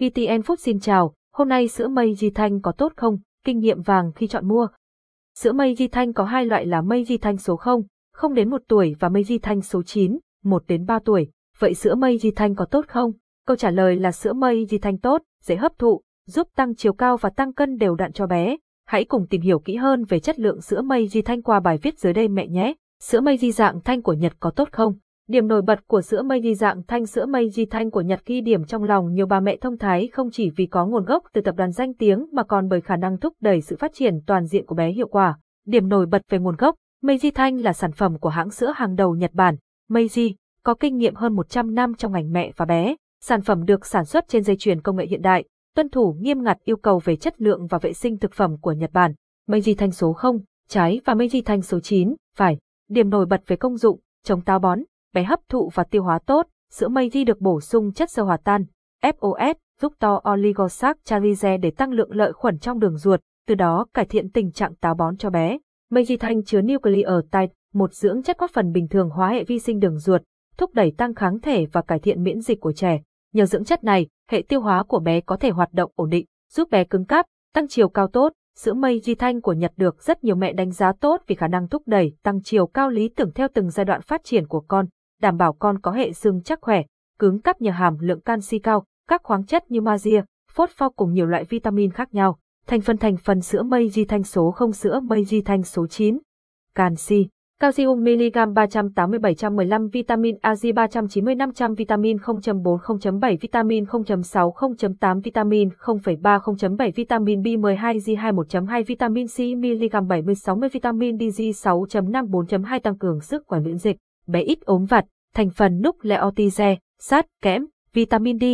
VTN Food xin chào, hôm nay sữa mây di thanh có tốt không? Kinh nghiệm vàng khi chọn mua. Sữa mây di thanh có hai loại là mây di thanh số 0, 0 đến 1 tuổi và mây di thanh số 9, 1 đến 3 tuổi. Vậy sữa mây di thanh có tốt không? Câu trả lời là sữa mây di thanh tốt, dễ hấp thụ, giúp tăng chiều cao và tăng cân đều đặn cho bé. Hãy cùng tìm hiểu kỹ hơn về chất lượng sữa mây di thanh qua bài viết dưới đây mẹ nhé. Sữa mây di dạng thanh của Nhật có tốt không? Điểm nổi bật của sữa mây di dạng thanh sữa mây di thanh của Nhật ghi điểm trong lòng nhiều bà mẹ thông thái không chỉ vì có nguồn gốc từ tập đoàn danh tiếng mà còn bởi khả năng thúc đẩy sự phát triển toàn diện của bé hiệu quả. Điểm nổi bật về nguồn gốc, Meiji Thanh là sản phẩm của hãng sữa hàng đầu Nhật Bản. Meiji có kinh nghiệm hơn 100 năm trong ngành mẹ và bé. Sản phẩm được sản xuất trên dây chuyền công nghệ hiện đại, tuân thủ nghiêm ngặt yêu cầu về chất lượng và vệ sinh thực phẩm của Nhật Bản. Meiji Thanh số 0, trái và Meiji Thanh số 9, phải. Điểm nổi bật về công dụng, chống táo bón, bé hấp thụ và tiêu hóa tốt, sữa mây ghi được bổ sung chất sơ hòa tan, FOS, giúp to oligosaccharide để tăng lượng lợi khuẩn trong đường ruột, từ đó cải thiện tình trạng táo bón cho bé. Mây ghi Thanh chứa nucleotide, một dưỡng chất góp phần bình thường hóa hệ vi sinh đường ruột, thúc đẩy tăng kháng thể và cải thiện miễn dịch của trẻ. Nhờ dưỡng chất này, hệ tiêu hóa của bé có thể hoạt động ổn định, giúp bé cứng cáp, tăng chiều cao tốt. Sữa mây di thanh của Nhật được rất nhiều mẹ đánh giá tốt vì khả năng thúc đẩy tăng chiều cao lý tưởng theo từng giai đoạn phát triển của con, đảm bảo con có hệ xương chắc khỏe, cứng cắp nhờ hàm lượng canxi cao, các khoáng chất như magie, phốt pho cùng nhiều loại vitamin khác nhau. Thành phần thành phần sữa mây di thanh số 0 sữa mây di thanh số 9. Canxi Calcium mg 380-715 vitamin AG 390 500 vitamin 0.4 0.7 vitamin 0.6 0.8 vitamin 0.3 0.7 vitamin B12 G2 1.2 vitamin C mg 70 60 vitamin DG 6.5 4.2 tăng cường sức khỏe miễn dịch, bé ít ốm vặt, thành phần nucleotide, sắt, kẽm, vitamin D,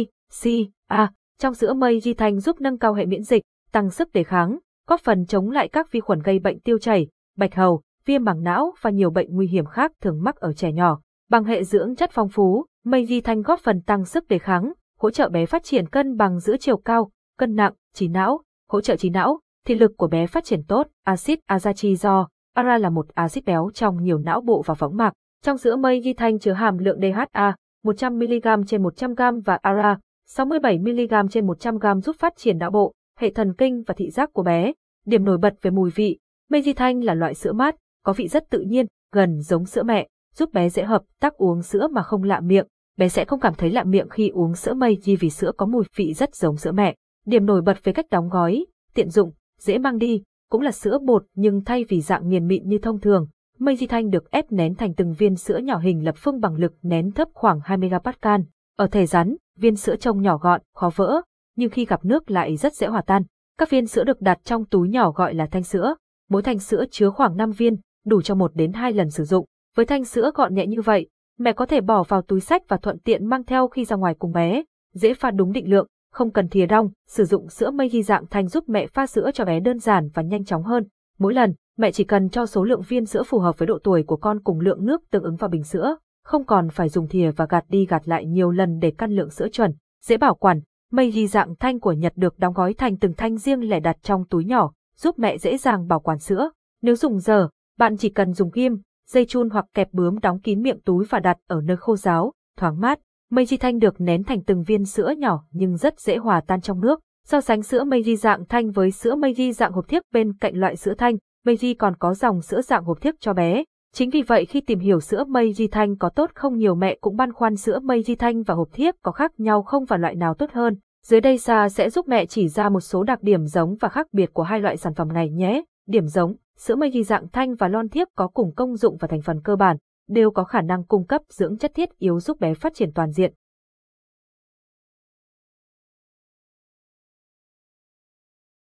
C, A trong sữa mây di thanh giúp nâng cao hệ miễn dịch, tăng sức đề kháng, góp phần chống lại các vi khuẩn gây bệnh tiêu chảy, bạch hầu, viêm màng não và nhiều bệnh nguy hiểm khác thường mắc ở trẻ nhỏ. Bằng hệ dưỡng chất phong phú, mây di thanh góp phần tăng sức đề kháng, hỗ trợ bé phát triển cân bằng giữa chiều cao, cân nặng, trí não, hỗ trợ trí não, thị lực của bé phát triển tốt, axit azachizo, ara là một axit béo trong nhiều não bộ và võng mạc. Trong sữa mây ghi thanh chứa hàm lượng DHA 100mg trên 100g và ara 67mg trên 100g giúp phát triển não bộ, hệ thần kinh và thị giác của bé. Điểm nổi bật về mùi vị, mây di thanh là loại sữa mát, có vị rất tự nhiên, gần giống sữa mẹ, giúp bé dễ hợp tác uống sữa mà không lạ miệng. Bé sẽ không cảm thấy lạ miệng khi uống sữa mây di vì sữa có mùi vị rất giống sữa mẹ. Điểm nổi bật về cách đóng gói, tiện dụng, dễ mang đi, cũng là sữa bột nhưng thay vì dạng nghiền mịn như thông thường, mây di thanh được ép nén thành từng viên sữa nhỏ hình lập phương bằng lực nén thấp khoảng 2 MPa. Ở thể rắn, viên sữa trông nhỏ gọn, khó vỡ, nhưng khi gặp nước lại rất dễ hòa tan. Các viên sữa được đặt trong túi nhỏ gọi là thanh sữa. Mỗi thanh sữa chứa khoảng 5 viên, đủ cho một đến hai lần sử dụng. Với thanh sữa gọn nhẹ như vậy, mẹ có thể bỏ vào túi sách và thuận tiện mang theo khi ra ngoài cùng bé. Dễ pha đúng định lượng, không cần thìa rong. sử dụng sữa mây ghi dạng thanh giúp mẹ pha sữa cho bé đơn giản và nhanh chóng hơn. Mỗi lần, mẹ chỉ cần cho số lượng viên sữa phù hợp với độ tuổi của con cùng lượng nước tương ứng vào bình sữa, không còn phải dùng thìa và gạt đi gạt lại nhiều lần để căn lượng sữa chuẩn. Dễ bảo quản, mây di dạng thanh của Nhật được đóng gói thành từng thanh riêng lẻ đặt trong túi nhỏ, giúp mẹ dễ dàng bảo quản sữa. Nếu dùng giờ, bạn chỉ cần dùng ghim, dây chun hoặc kẹp bướm đóng kín miệng túi và đặt ở nơi khô ráo, thoáng mát. Mây di thanh được nén thành từng viên sữa nhỏ nhưng rất dễ hòa tan trong nước. So sánh sữa mây di dạng thanh với sữa mây di dạng hộp thiếc bên cạnh loại sữa thanh, Meiji còn có dòng sữa dạng hộp thiếc cho bé. Chính vì vậy khi tìm hiểu sữa Meiji thanh có tốt không nhiều mẹ cũng băn khoăn sữa Meiji thanh và hộp thiếc có khác nhau không và loại nào tốt hơn. Dưới đây Sa sẽ giúp mẹ chỉ ra một số đặc điểm giống và khác biệt của hai loại sản phẩm này nhé. Điểm giống, sữa mây dạng thanh và lon thiếp có cùng công dụng và thành phần cơ bản, đều có khả năng cung cấp dưỡng chất thiết yếu giúp bé phát triển toàn diện.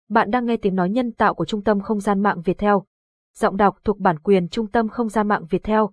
Bạn đang nghe tiếng nói nhân tạo của Trung tâm Không gian mạng Việt Theo. Giọng đọc thuộc bản quyền Trung tâm Không gian mạng Việt Theo.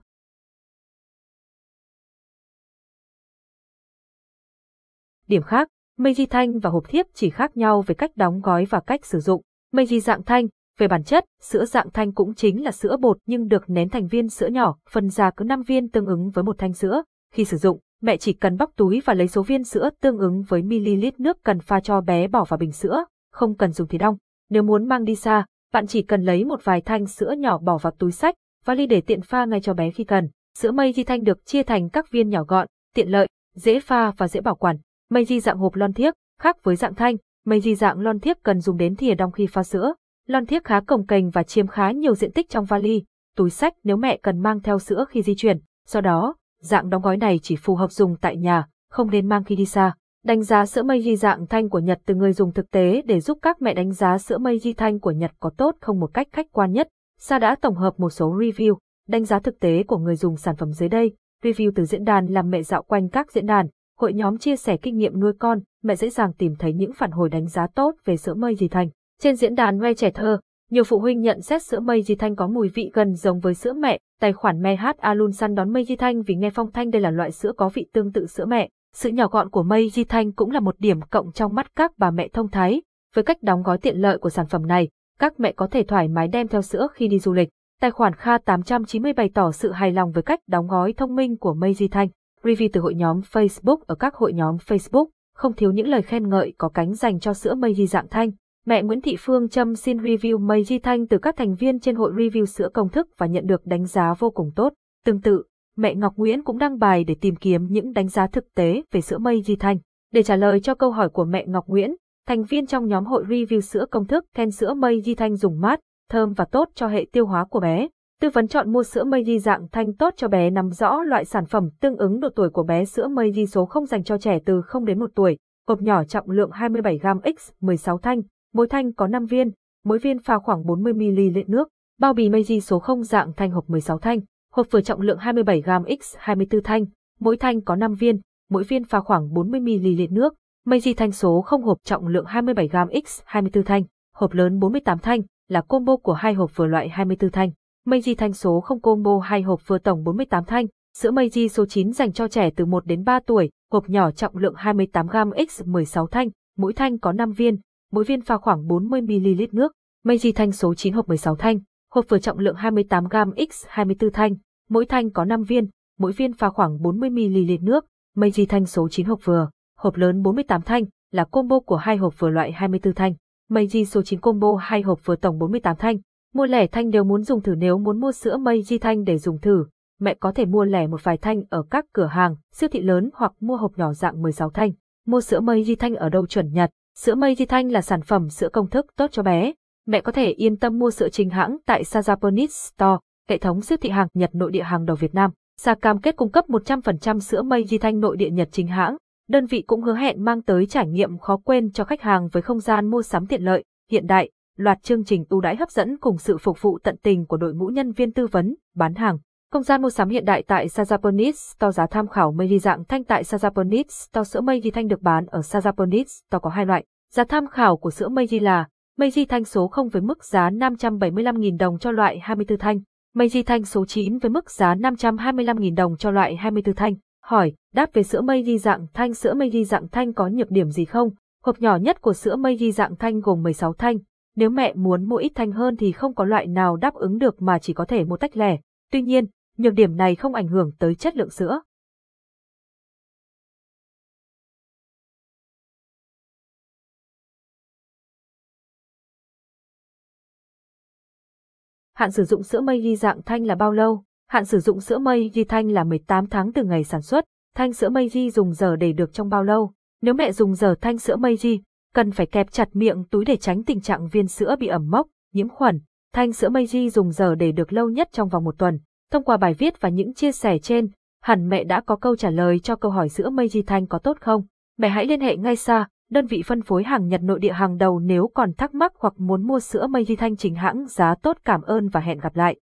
Điểm khác, Meiji thanh và hộp thiếp chỉ khác nhau về cách đóng gói và cách sử dụng. Meiji dạng thanh, về bản chất, sữa dạng thanh cũng chính là sữa bột nhưng được nén thành viên sữa nhỏ, phần ra cứ 5 viên tương ứng với một thanh sữa. Khi sử dụng, mẹ chỉ cần bóc túi và lấy số viên sữa tương ứng với ml nước cần pha cho bé bỏ vào bình sữa, không cần dùng thì đong. Nếu muốn mang đi xa, bạn chỉ cần lấy một vài thanh sữa nhỏ bỏ vào túi sách, vali để tiện pha ngay cho bé khi cần. Sữa mây di thanh được chia thành các viên nhỏ gọn, tiện lợi, dễ pha và dễ bảo quản. Mây di dạng hộp lon thiếc, Khác với dạng thanh, Mây di dạng lon thiếc cần dùng đến thìa đong khi pha sữa. Lon thiếc khá cồng kềnh và chiếm khá nhiều diện tích trong vali, túi sách nếu mẹ cần mang theo sữa khi di chuyển. Do đó, dạng đóng gói này chỉ phù hợp dùng tại nhà, không nên mang khi đi xa. Đánh giá sữa mây di dạng thanh của Nhật từ người dùng thực tế để giúp các mẹ đánh giá sữa mây di thanh của Nhật có tốt không một cách khách quan nhất. Sa đã tổng hợp một số review, đánh giá thực tế của người dùng sản phẩm dưới đây. Review từ diễn đàn làm mẹ dạo quanh các diễn đàn, hội nhóm chia sẻ kinh nghiệm nuôi con, mẹ dễ dàng tìm thấy những phản hồi đánh giá tốt về sữa mây di thanh. Trên diễn đàn Ngoe trẻ thơ, nhiều phụ huynh nhận xét sữa mây di thanh có mùi vị gần giống với sữa mẹ. Tài khoản Mehat Alun săn đón mây di thanh vì nghe phong thanh đây là loại sữa có vị tương tự sữa mẹ. Sự nhỏ gọn của mây di thanh cũng là một điểm cộng trong mắt các bà mẹ thông thái. Với cách đóng gói tiện lợi của sản phẩm này, các mẹ có thể thoải mái đem theo sữa khi đi du lịch. Tài khoản Kha 890 bày tỏ sự hài lòng với cách đóng gói thông minh của mây di thanh. Review từ hội nhóm Facebook ở các hội nhóm Facebook, không thiếu những lời khen ngợi có cánh dành cho sữa mây di dạng thanh. Mẹ Nguyễn Thị Phương Trâm xin review mây di thanh từ các thành viên trên hội review sữa công thức và nhận được đánh giá vô cùng tốt. Tương tự, mẹ Ngọc Nguyễn cũng đăng bài để tìm kiếm những đánh giá thực tế về sữa mây Di thanh. Để trả lời cho câu hỏi của mẹ Ngọc Nguyễn, thành viên trong nhóm hội review sữa công thức khen sữa mây Di thanh dùng mát, thơm và tốt cho hệ tiêu hóa của bé. Tư vấn chọn mua sữa Meiji dạng thanh tốt cho bé nắm rõ loại sản phẩm tương ứng độ tuổi của bé sữa mây Di số không dành cho trẻ từ 0 đến 1 tuổi, hộp nhỏ trọng lượng 27g x 16 thanh, mỗi thanh có 5 viên, mỗi viên pha khoảng 40ml nước, bao bì mây Di số 0 dạng thanh hộp 16 thanh, hộp vừa trọng lượng 27g x 24 thanh, mỗi thanh có 5 viên, mỗi viên pha khoảng 40ml nước, Meiji thanh số không hộp trọng lượng 27g x 24 thanh, hộp lớn 48 thanh, là combo của hai hộp vừa loại 24 thanh. Meiji thanh số không combo hai hộp vừa tổng 48 thanh, sữa Meiji số 9 dành cho trẻ từ 1 đến 3 tuổi, hộp nhỏ trọng lượng 28g x 16 thanh, mỗi thanh có 5 viên, mỗi viên pha khoảng 40ml nước. Meiji thanh số 9 hộp 16 thanh, hộp vừa trọng lượng 28g x 24 thanh, mỗi thanh có 5 viên, mỗi viên pha khoảng 40ml nước. Meiji thanh số 9 hộp vừa, hộp lớn 48 thanh, là combo của hai hộp vừa loại 24 thanh. Meiji số 9 combo hai hộp vừa tổng 48 thanh. Mua lẻ thanh đều muốn dùng thử nếu muốn mua sữa Meiji thanh để dùng thử, mẹ có thể mua lẻ một vài thanh ở các cửa hàng, siêu thị lớn hoặc mua hộp nhỏ dạng 16 thanh. Mua sữa Meiji thanh ở đâu chuẩn nhật? Sữa Meiji thanh là sản phẩm sữa công thức tốt cho bé. Mẹ có thể yên tâm mua sữa chính hãng tại Sa Japanese Store, hệ thống siêu thị hàng Nhật nội địa hàng đầu Việt Nam. Sa cam kết cung cấp 100% sữa mây di thanh nội địa Nhật chính hãng. Đơn vị cũng hứa hẹn mang tới trải nghiệm khó quên cho khách hàng với không gian mua sắm tiện lợi, hiện đại, loạt chương trình ưu đãi hấp dẫn cùng sự phục vụ tận tình của đội ngũ nhân viên tư vấn, bán hàng. Không gian mua sắm hiện đại tại Sajaponis Store giá tham khảo Meiji dạng thanh tại Sajaponis Store sữa di thanh được bán ở Sajaponis Store có hai loại. Giá tham khảo của sữa Meiji là Meiji thanh số 0 với mức giá 575.000 đồng cho loại 24 thanh, Meiji thanh số 9 với mức giá 525.000 đồng cho loại 24 thanh. Hỏi, đáp về sữa Meiji dạng thanh sữa Meiji dạng thanh có nhược điểm gì không? Hộp nhỏ nhất của sữa Meiji dạng thanh gồm 16 thanh. Nếu mẹ muốn mua ít thanh hơn thì không có loại nào đáp ứng được mà chỉ có thể mua tách lẻ. Tuy nhiên, nhược điểm này không ảnh hưởng tới chất lượng sữa. Hạn sử dụng sữa mây ghi dạng thanh là bao lâu? Hạn sử dụng sữa mây ghi thanh là 18 tháng từ ngày sản xuất. Thanh sữa mây ghi dùng giờ để được trong bao lâu? Nếu mẹ dùng giờ thanh sữa mây ghi, cần phải kẹp chặt miệng túi để tránh tình trạng viên sữa bị ẩm mốc, nhiễm khuẩn. Thanh sữa Meiji dùng giờ để được lâu nhất trong vòng một tuần. Thông qua bài viết và những chia sẻ trên, hẳn mẹ đã có câu trả lời cho câu hỏi sữa Meiji Thanh có tốt không? Mẹ hãy liên hệ ngay xa, đơn vị phân phối hàng Nhật nội địa hàng đầu nếu còn thắc mắc hoặc muốn mua sữa Meiji Thanh chính hãng, giá tốt, cảm ơn và hẹn gặp lại.